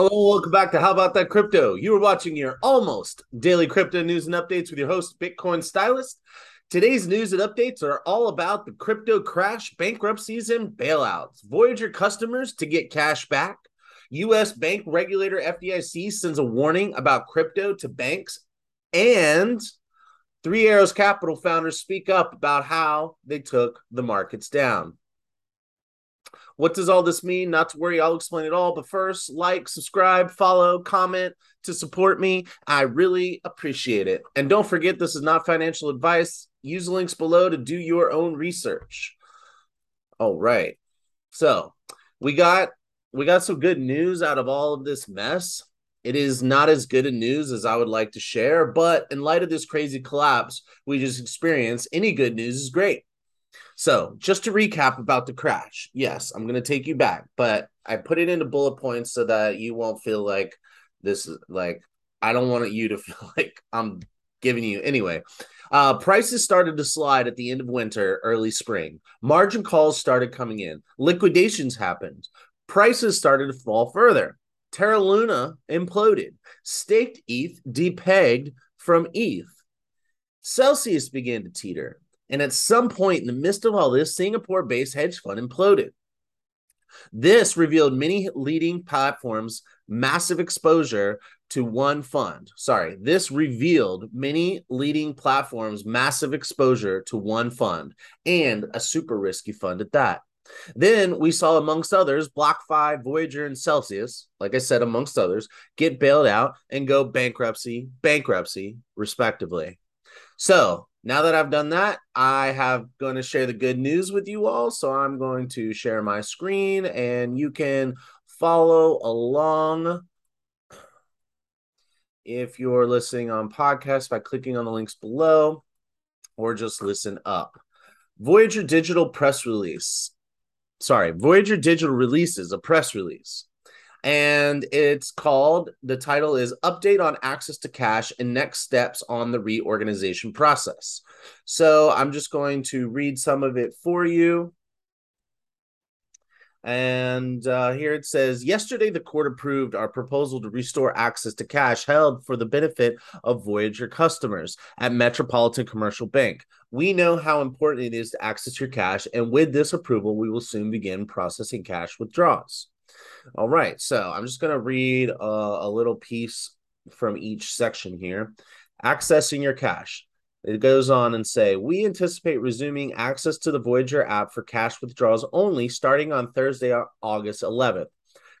Hello, welcome back to How About That Crypto. You are watching your almost daily crypto news and updates with your host, Bitcoin Stylist. Today's news and updates are all about the crypto crash, bankruptcies, and bailouts. Voyager customers to get cash back. U.S. bank regulator FDIC sends a warning about crypto to banks. And Three Arrows Capital founders speak up about how they took the markets down. What does all this mean? Not to worry, I'll explain it all. But first, like, subscribe, follow, comment to support me. I really appreciate it. And don't forget, this is not financial advice. Use the links below to do your own research. All right. So we got we got some good news out of all of this mess. It is not as good a news as I would like to share, but in light of this crazy collapse we just experienced, any good news is great. So, just to recap about the crash, yes, I'm going to take you back, but I put it into bullet points so that you won't feel like this is like I don't want you to feel like I'm giving you anyway. Uh, prices started to slide at the end of winter, early spring. Margin calls started coming in. Liquidations happened. Prices started to fall further. Terra Luna imploded. Staked ETH depegged from ETH. Celsius began to teeter. And at some point in the midst of all this, Singapore based hedge fund imploded. This revealed many leading platforms' massive exposure to one fund. Sorry, this revealed many leading platforms' massive exposure to one fund and a super risky fund at that. Then we saw, amongst others, BlockFi, Voyager, and Celsius, like I said, amongst others, get bailed out and go bankruptcy, bankruptcy, respectively. So now that I've done that, I have going to share the good news with you all. So I'm going to share my screen and you can follow along if you're listening on podcast by clicking on the links below or just listen up. Voyager Digital press release. Sorry, Voyager Digital releases a press release and it's called the title is update on access to cash and next steps on the reorganization process. So i'm just going to read some of it for you. And uh, here it says yesterday the court approved our proposal to restore access to cash held for the benefit of voyager customers at metropolitan commercial bank. We know how important it is to access your cash and with this approval we will soon begin processing cash withdrawals all right, so I'm just going to read a, a little piece from each section here. Accessing your cash. It goes on and say, we anticipate resuming access to the Voyager app for cash withdrawals only starting on Thursday, August 11th.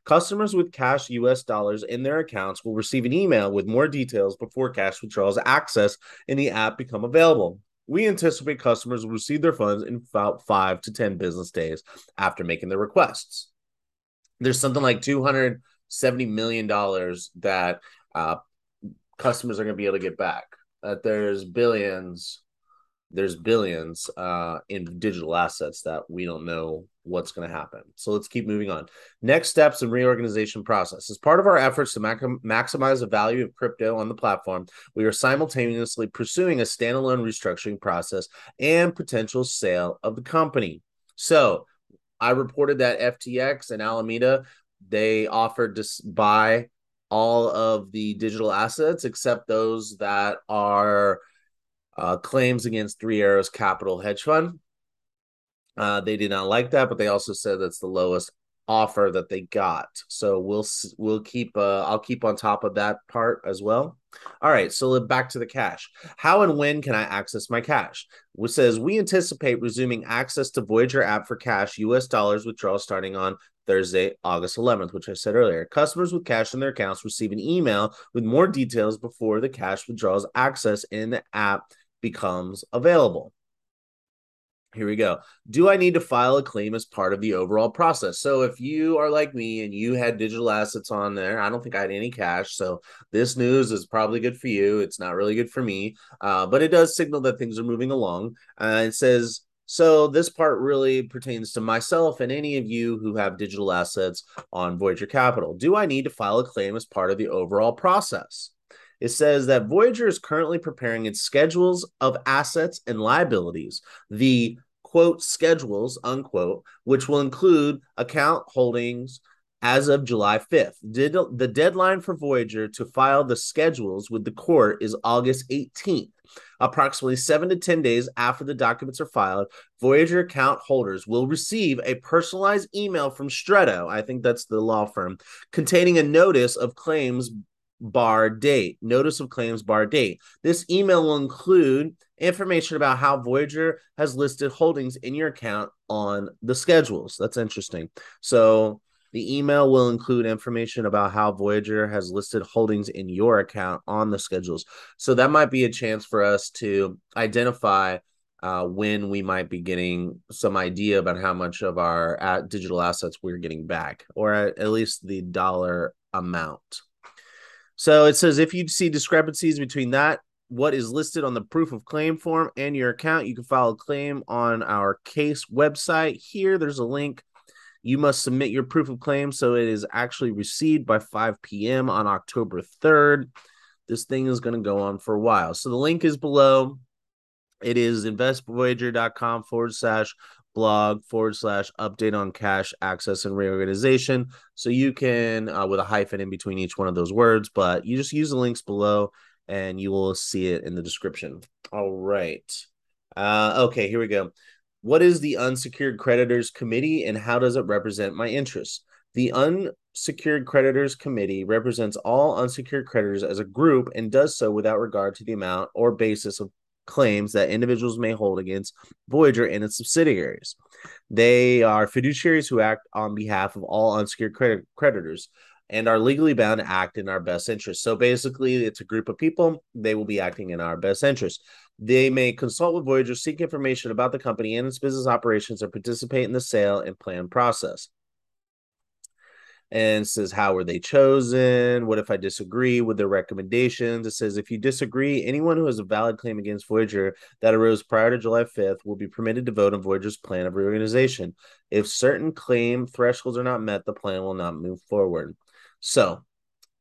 Customers with cash US dollars in their accounts will receive an email with more details before cash withdrawals access in the app become available. We anticipate customers will receive their funds in about five to 10 business days after making their requests there's something like 270 million dollars that uh, customers are going to be able to get back. That there's billions, there's billions uh, in digital assets that we don't know what's going to happen. So let's keep moving on. Next steps in reorganization process. As part of our efforts to mac- maximize the value of crypto on the platform, we are simultaneously pursuing a standalone restructuring process and potential sale of the company. So I reported that FTX and Alameda they offered to buy all of the digital assets except those that are uh, claims against Three Arrows Capital Hedge Fund. Uh, they did not like that, but they also said that's the lowest offer that they got. So we'll we'll keep uh, I'll keep on top of that part as well. All right, so back to the cash. How and when can I access my cash? Which says we anticipate resuming access to Voyager app for cash US dollars withdrawal starting on Thursday, August 11th, which I said earlier. Customers with cash in their accounts receive an email with more details before the cash withdrawals access in the app becomes available. Here we go. Do I need to file a claim as part of the overall process? So, if you are like me and you had digital assets on there, I don't think I had any cash. So, this news is probably good for you. It's not really good for me, uh, but it does signal that things are moving along. Uh, it says, so this part really pertains to myself and any of you who have digital assets on Voyager Capital. Do I need to file a claim as part of the overall process? It says that Voyager is currently preparing its schedules of assets and liabilities, the quote schedules, unquote, which will include account holdings, as of July 5th. Did, The deadline for Voyager to file the schedules with the court is August 18th. Approximately seven to 10 days after the documents are filed, Voyager account holders will receive a personalized email from Stretto, I think that's the law firm, containing a notice of claims bar date. Notice of claims bar date. This email will include information about how Voyager has listed holdings in your account on the schedules. That's interesting. So the email will include information about how Voyager has listed holdings in your account on the schedules. So that might be a chance for us to identify uh, when we might be getting some idea about how much of our digital assets we're getting back, or at least the dollar amount. So it says if you see discrepancies between that what is listed on the proof of claim form and your account, you can file a claim on our case website. Here, there's a link you must submit your proof of claim so it is actually received by 5 p.m. on October 3rd. This thing is going to go on for a while. So the link is below. It is investvoyager.com forward slash blog forward slash update on cash access and reorganization. So you can, uh, with a hyphen in between each one of those words, but you just use the links below and you will see it in the description. All right. Uh, okay, here we go. What is the Unsecured Creditors Committee and how does it represent my interests? The Unsecured Creditors Committee represents all unsecured creditors as a group and does so without regard to the amount or basis of claims that individuals may hold against Voyager and its subsidiaries. They are fiduciaries who act on behalf of all unsecured credit- creditors and are legally bound to act in our best interest. So basically, it's a group of people. They will be acting in our best interest. They may consult with Voyager, seek information about the company and its business operations, or participate in the sale and plan process. And says, How were they chosen? What if I disagree with their recommendations? It says, If you disagree, anyone who has a valid claim against Voyager that arose prior to July 5th will be permitted to vote on Voyager's plan of reorganization. If certain claim thresholds are not met, the plan will not move forward. So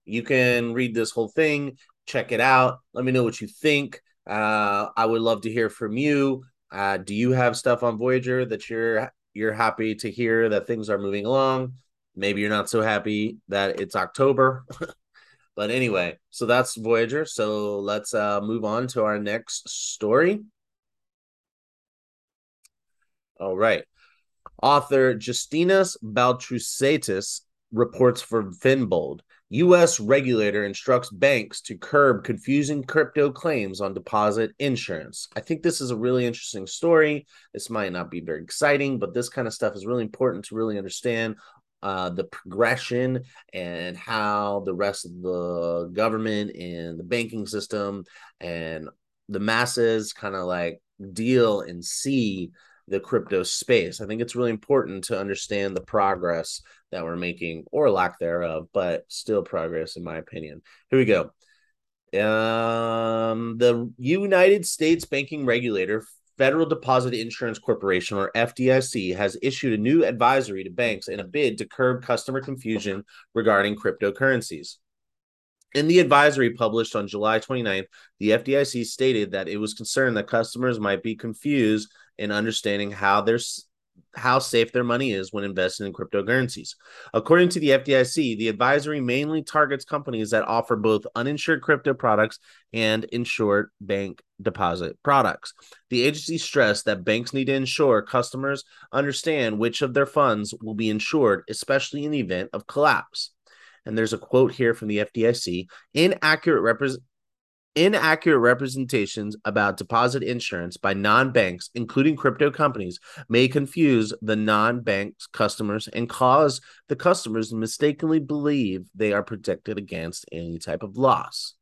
you can read this whole thing, check it out. Let me know what you think. Uh, I would love to hear from you. Uh, do you have stuff on Voyager that you're you're happy to hear that things are moving along? Maybe you're not so happy that it's October. but anyway, so that's Voyager. So let's uh, move on to our next story. All right. Author Justinas Baltrusaitis reports for Finbold. U.S. regulator instructs banks to curb confusing crypto claims on deposit insurance. I think this is a really interesting story. This might not be very exciting, but this kind of stuff is really important to really understand uh, the progression and how the rest of the government and the banking system and the masses kind of like deal and see the crypto space. I think it's really important to understand the progress that we're making or lack thereof, but still progress in my opinion. Here we go. Um, the United States banking regulator, Federal Deposit Insurance Corporation or FDIC, has issued a new advisory to banks in a bid to curb customer confusion regarding cryptocurrencies. In the advisory published on July 29th, the FDIC stated that it was concerned that customers might be confused in understanding how their how safe their money is when investing in cryptocurrencies. According to the FDIC, the advisory mainly targets companies that offer both uninsured crypto products and insured bank deposit products. The agency stressed that banks need to ensure customers understand which of their funds will be insured, especially in the event of collapse. And there's a quote here from the FDIC inaccurate represent Inaccurate representations about deposit insurance by non banks, including crypto companies, may confuse the non bank's customers and cause the customers to mistakenly believe they are protected against any type of loss.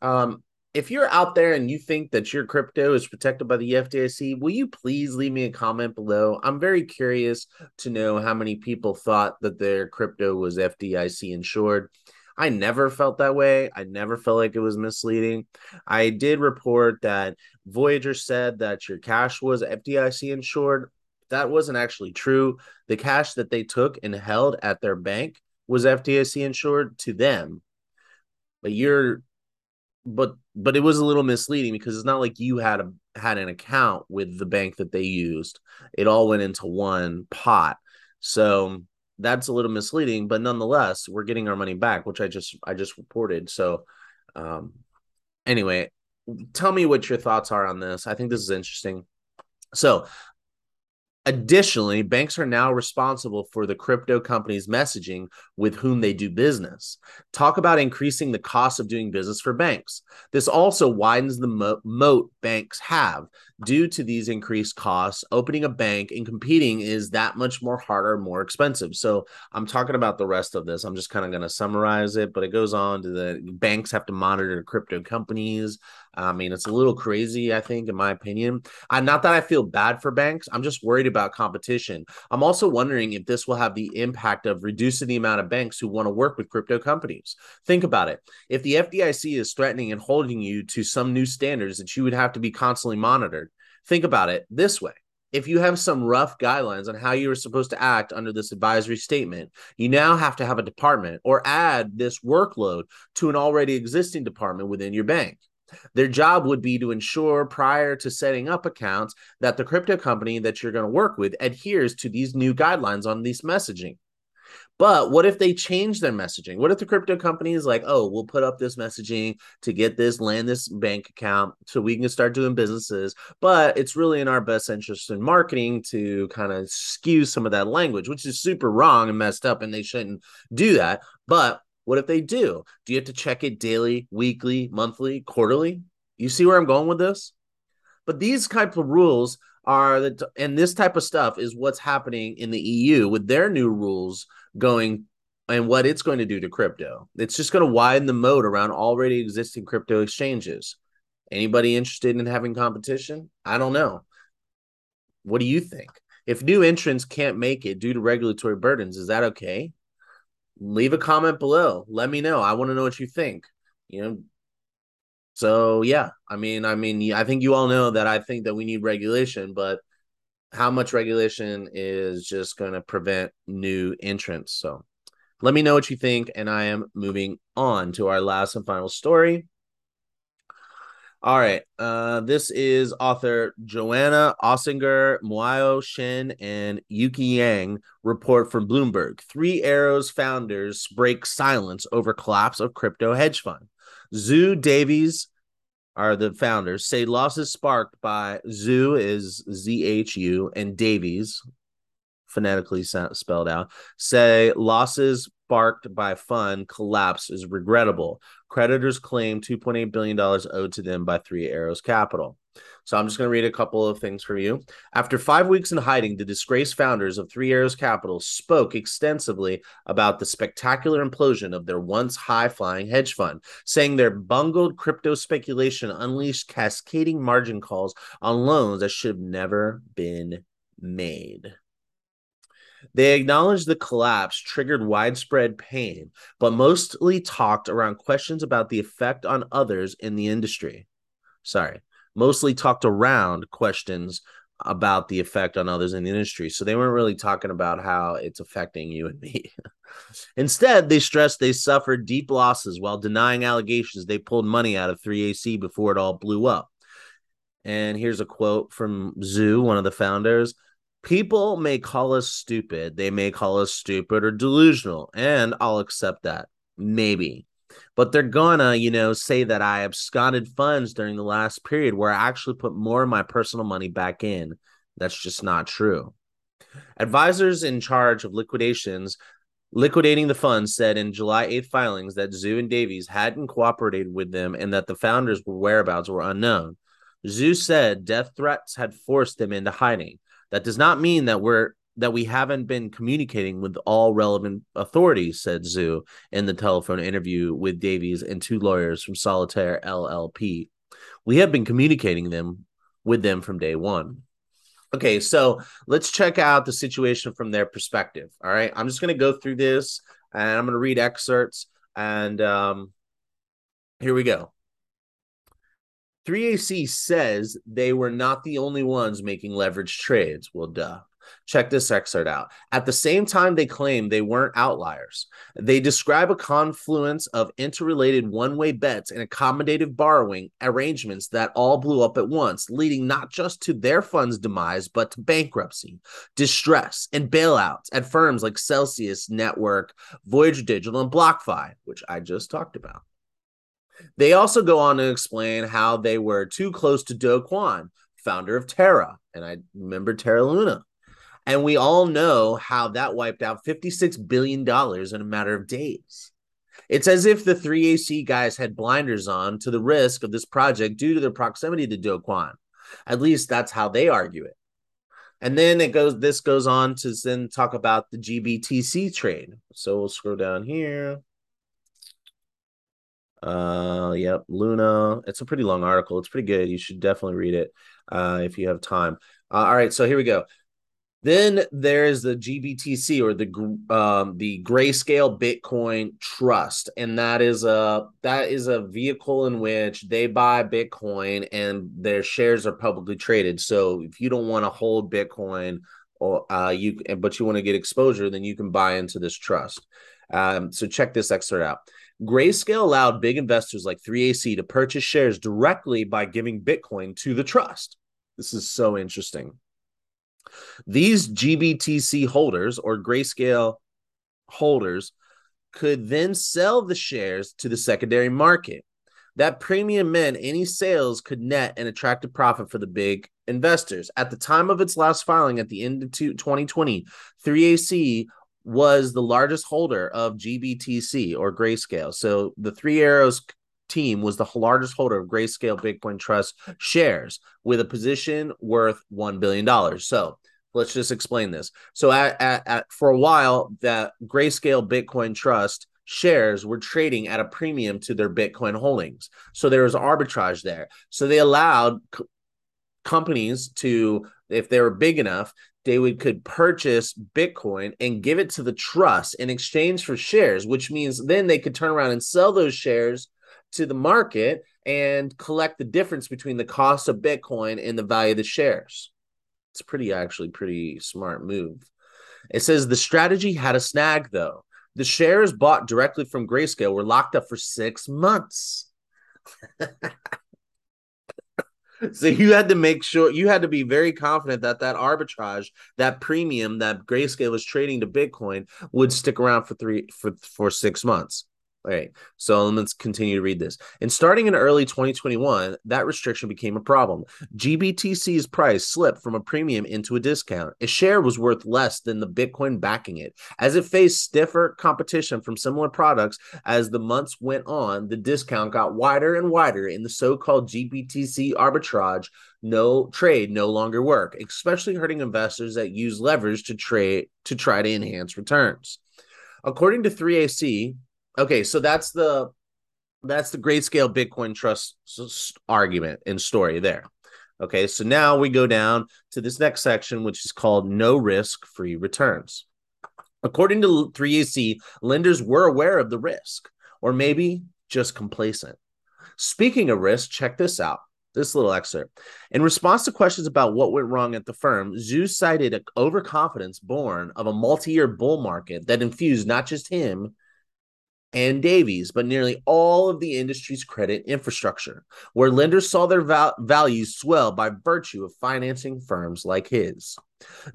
Um, if you're out there and you think that your crypto is protected by the FDIC, will you please leave me a comment below? I'm very curious to know how many people thought that their crypto was FDIC insured. I never felt that way. I never felt like it was misleading. I did report that Voyager said that your cash was FDIC insured. That wasn't actually true. The cash that they took and held at their bank was FDIC insured to them. But you're but but it was a little misleading because it's not like you had a had an account with the bank that they used. It all went into one pot. So that's a little misleading, but nonetheless, we're getting our money back, which I just I just reported. So, um, anyway, tell me what your thoughts are on this. I think this is interesting. So, Additionally, banks are now responsible for the crypto companies' messaging with whom they do business. Talk about increasing the cost of doing business for banks. This also widens the mo- moat banks have. Due to these increased costs, opening a bank and competing is that much more harder, more expensive. So, I'm talking about the rest of this. I'm just kind of going to summarize it, but it goes on to the banks have to monitor crypto companies. I mean, it's a little crazy, I think, in my opinion. I, not that I feel bad for banks, I'm just worried about competition. I'm also wondering if this will have the impact of reducing the amount of banks who want to work with crypto companies. Think about it. If the FDIC is threatening and holding you to some new standards that you would have to be constantly monitored, think about it this way if you have some rough guidelines on how you are supposed to act under this advisory statement, you now have to have a department or add this workload to an already existing department within your bank. Their job would be to ensure prior to setting up accounts that the crypto company that you're going to work with adheres to these new guidelines on this messaging. But what if they change their messaging? What if the crypto company is like, oh, we'll put up this messaging to get this, land this bank account so we can start doing businesses. But it's really in our best interest in marketing to kind of skew some of that language, which is super wrong and messed up, and they shouldn't do that. But what if they do? Do you have to check it daily, weekly, monthly, quarterly? You see where I'm going with this? But these type of rules are that, and this type of stuff is what's happening in the EU with their new rules going and what it's going to do to crypto. It's just going to widen the moat around already existing crypto exchanges. Anybody interested in having competition? I don't know. What do you think? If new entrants can't make it due to regulatory burdens, is that okay? Leave a comment below. Let me know. I want to know what you think. You know, so yeah, I mean, I mean, I think you all know that I think that we need regulation, but how much regulation is just going to prevent new entrants? So let me know what you think, and I am moving on to our last and final story. All right. Uh, this is author Joanna Ossinger, Muyao Shen, and Yueqi Yang report from Bloomberg. Three Arrows founders break silence over collapse of crypto hedge fund. Zhu Davies are the founders. Say losses sparked by Zhu is Z H U and Davies, phonetically spelled out. Say losses sparked by fund collapse is regrettable. Creditors claim $2.8 billion owed to them by Three Arrows Capital. So I'm just going to read a couple of things for you. After five weeks in hiding, the disgraced founders of Three Arrows Capital spoke extensively about the spectacular implosion of their once high flying hedge fund, saying their bungled crypto speculation unleashed cascading margin calls on loans that should have never been made. They acknowledged the collapse triggered widespread pain, but mostly talked around questions about the effect on others in the industry. Sorry, mostly talked around questions about the effect on others in the industry. So they weren't really talking about how it's affecting you and me. Instead, they stressed they suffered deep losses while denying allegations they pulled money out of 3AC before it all blew up. And here's a quote from Zhu, one of the founders people may call us stupid. They may call us stupid or delusional, and I'll accept that. Maybe. But they're gonna, you know, say that I absconded funds during the last period where I actually put more of my personal money back in. That's just not true. Advisors in charge of liquidations liquidating the funds said in July 8th filings that Zhu and Davies hadn't cooperated with them and that the founders' whereabouts were unknown. Zhu said death threats had forced them into hiding. That does not mean that we're that we haven't been communicating with all relevant authorities, said Zhu in the telephone interview with Davies and two lawyers from Solitaire LLP. We have been communicating them with them from day one. Okay, so let's check out the situation from their perspective. All right, I'm just going to go through this and I'm going to read excerpts. And um, here we go. 3AC says they were not the only ones making leverage trades. Well, duh. Check this excerpt out. At the same time, they claim they weren't outliers. They describe a confluence of interrelated one way bets and accommodative borrowing arrangements that all blew up at once, leading not just to their fund's demise, but to bankruptcy, distress, and bailouts at firms like Celsius Network, Voyager Digital, and BlockFi, which I just talked about. They also go on to explain how they were too close to Do Kwon, founder of Terra, and I remember Terra Luna and we all know how that wiped out $56 billion in a matter of days. It's as if the 3AC guys had blinders on to the risk of this project due to their proximity to Do Kwon. At least that's how they argue it. And then it goes, this goes on to then talk about the GBTC trade. So we'll scroll down here. Uh, yep, Luna. It's a pretty long article. It's pretty good. You should definitely read it uh, if you have time. Uh, all right, so here we go. Then there's the GBTC or the um, the Grayscale Bitcoin Trust, and that is a that is a vehicle in which they buy Bitcoin and their shares are publicly traded. So if you don't want to hold Bitcoin or uh, you but you want to get exposure, then you can buy into this trust. Um, so check this excerpt out. Grayscale allowed big investors like 3AC to purchase shares directly by giving Bitcoin to the trust. This is so interesting. These GBTC holders or grayscale holders could then sell the shares to the secondary market. That premium meant any sales could net an attractive profit for the big investors. At the time of its last filing at the end of 2020, 3AC was the largest holder of GBTC or Grayscale. So the Three Arrows team was the largest holder of Grayscale Bitcoin Trust shares with a position worth $1 billion. So let's just explain this. So at, at, at, for a while, that Grayscale Bitcoin Trust shares were trading at a premium to their Bitcoin holdings. So there was arbitrage there. So they allowed c- companies to, if they were big enough, they would could purchase Bitcoin and give it to the trust in exchange for shares, which means then they could turn around and sell those shares to the market and collect the difference between the cost of Bitcoin and the value of the shares. It's pretty actually pretty smart move. It says the strategy had a snag though. The shares bought directly from Grayscale were locked up for six months. so you had to make sure you had to be very confident that that arbitrage, that premium that Grayscale was trading to Bitcoin would stick around for three for for six months. All right. So let's continue to read this. And starting in early 2021, that restriction became a problem. GBTC's price slipped from a premium into a discount. A share was worth less than the Bitcoin backing it. As it faced stiffer competition from similar products, as the months went on, the discount got wider and wider in the so-called GBTC arbitrage no trade no longer work, especially hurting investors that use leverage to trade to try to enhance returns. According to 3AC, Okay, so that's the that's the Grayscale Bitcoin Trust argument and story there. Okay, so now we go down to this next section, which is called no risk free returns. According to 3AC, lenders were aware of the risk, or maybe just complacent. Speaking of risk, check this out. This little excerpt. In response to questions about what went wrong at the firm, Zhu cited an overconfidence born of a multi year bull market that infused not just him, and Davies, but nearly all of the industry's credit infrastructure, where lenders saw their val- values swell by virtue of financing firms like his.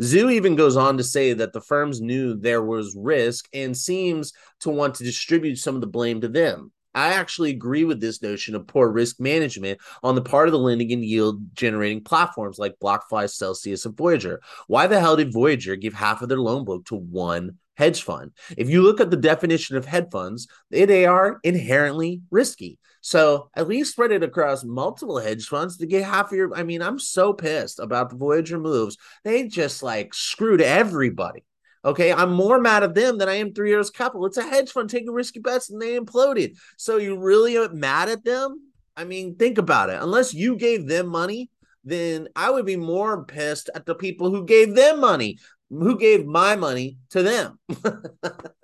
Zhu even goes on to say that the firms knew there was risk and seems to want to distribute some of the blame to them. I actually agree with this notion of poor risk management on the part of the lending and yield generating platforms like BlockFi, Celsius, and Voyager. Why the hell did Voyager give half of their loan book to one hedge fund. If you look at the definition of hedge funds, they are inherently risky. So at least spread it across multiple hedge funds to get half of your. I mean, I'm so pissed about the Voyager moves. They just like screwed everybody. Okay, I'm more mad at them than I am Three Arrows Capital. It's a hedge fund taking risky bets and they imploded. So you really mad at them? I mean, think about it. Unless you gave them money, then I would be more pissed at the people who gave them money who gave my money to them.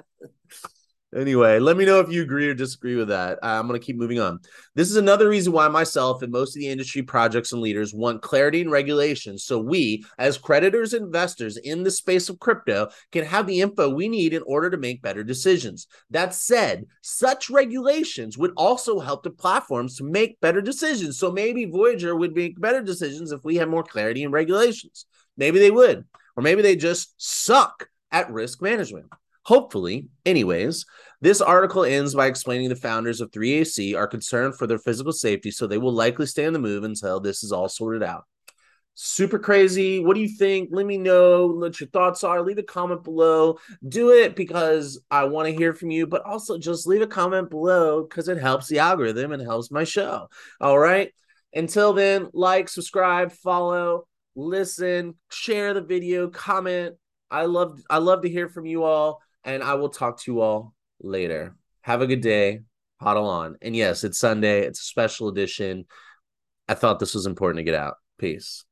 Anyway, let me know if you agree or disagree with that. Uh, I'm going to keep moving on. This is another reason why myself and most of the industry projects and leaders want clarity and regulation so we, as creditors and investors in the space of crypto, can have the info we need in order to make better decisions. That said, such regulations would also help the platforms to make better decisions. So maybe Voyager would make better decisions if we had more clarity and regulations. Maybe they would, or maybe they just suck at risk management. Hopefully, anyways, this article ends by explaining the founders of 3AC are concerned for their physical safety, so they will likely stay on the move until this is all sorted out. Super crazy. What do you think? Let me know what your thoughts are. Leave a comment below. Do it because I want to hear from you, but also just leave a comment below because it helps the algorithm and helps my show. All right. Until then, like, subscribe, follow, listen, share the video, comment. I love I love to hear from you all and I will talk to you all later. Have a good day. Huddle on. And yes, it's Sunday. It's a special edition. I thought this was important to get out. Peace.